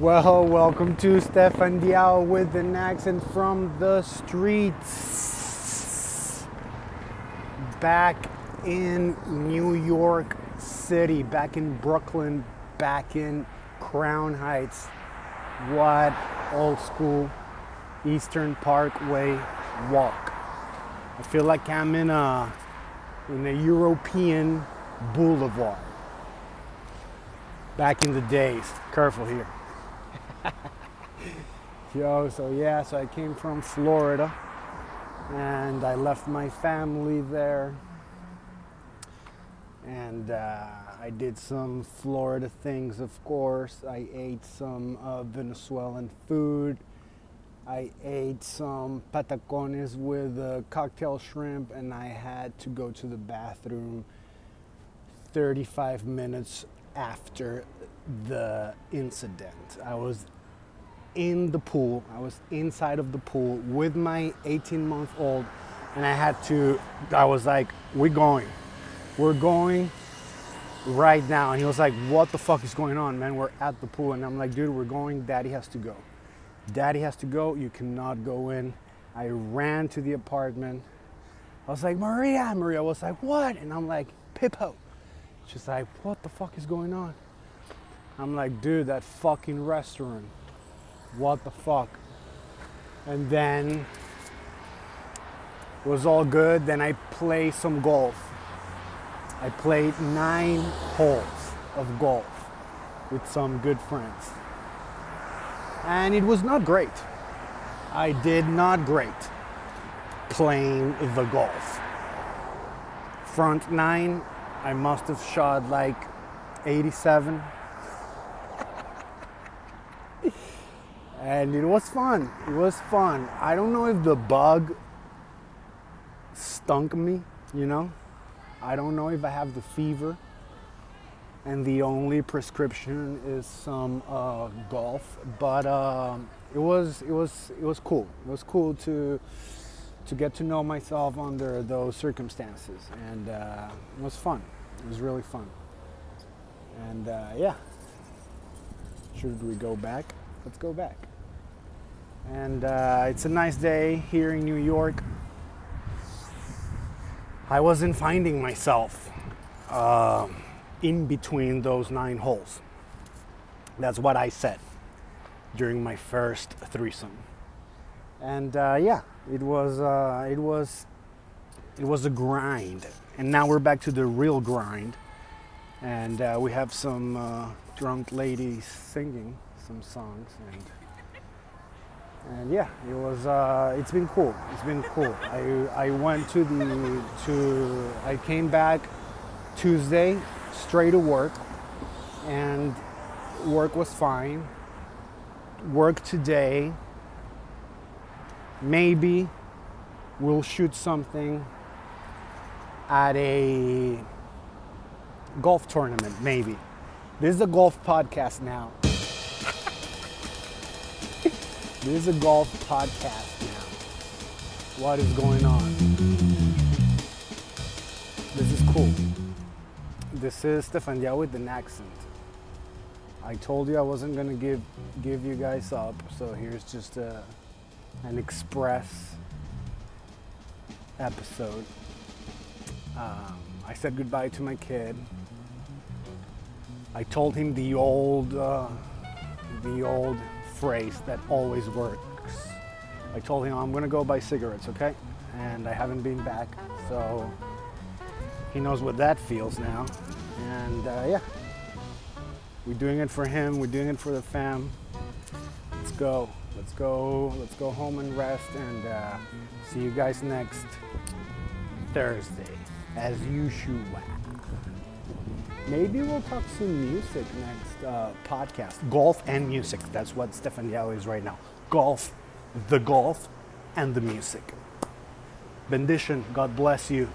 Well, welcome to Stefan Diao with an accent from the streets. Back in New York City, back in Brooklyn, back in Crown Heights. What old school Eastern Parkway walk. I feel like I'm in a in a European boulevard. Back in the days. Careful here. Yo, so yeah, so I came from Florida and I left my family there. And uh, I did some Florida things, of course. I ate some uh, Venezuelan food. I ate some patacones with uh, cocktail shrimp, and I had to go to the bathroom 35 minutes after the incident. I was in the pool. I was inside of the pool with my 18 month old, and I had to, I was like, we're going. We're going right now. And he was like, what the fuck is going on, man? We're at the pool. And I'm like, dude, we're going. Daddy has to go. Daddy has to go. You cannot go in. I ran to the apartment. I was like, Maria. Maria was like, what? And I'm like, Pippo. She's like, what the fuck is going on? I'm like, dude, that fucking restaurant what the fuck? And then it was all good. Then I played some golf. I played nine holes of golf with some good friends. And it was not great. I did not great playing the golf. Front nine, I must have shot like 87 and it was fun. It was fun. I don't know if the bug stunk me, you know. I don't know if I have the fever, and the only prescription is some uh, golf. But um, it was it was it was cool. It was cool to to get to know myself under those circumstances, and uh, it was fun. It was really fun. And uh, yeah, should we go back? Let's go back and uh, it's a nice day here in New York. I wasn't finding myself uh, in between those nine holes. That's what I said during my first threesome, and uh, yeah, it was uh, it was it was a grind, and now we're back to the real grind, and uh, we have some uh, drunk ladies singing some songs and and yeah, it was. Uh, it's been cool. It's been cool. I I went to the to. I came back Tuesday straight to work, and work was fine. Work today. Maybe we'll shoot something at a golf tournament. Maybe this is a golf podcast now. This is a golf podcast now. What is going on? This is cool. This is Stefan Diao with an accent. I told you I wasn't gonna give give you guys up, so here's just a, an express episode. Um, I said goodbye to my kid. I told him the old, uh, the old phrase that always works. I told him I'm gonna go buy cigarettes, okay? And I haven't been back, so he knows what that feels now. And uh, yeah, we're doing it for him. We're doing it for the fam. Let's go. Let's go. Let's go home and rest. And uh, see you guys next Thursday, as usual. Maybe we'll talk some music next uh, podcast. Golf and music. That's what Stefan Diao is right now. Golf, the golf, and the music. Bendition. God bless you.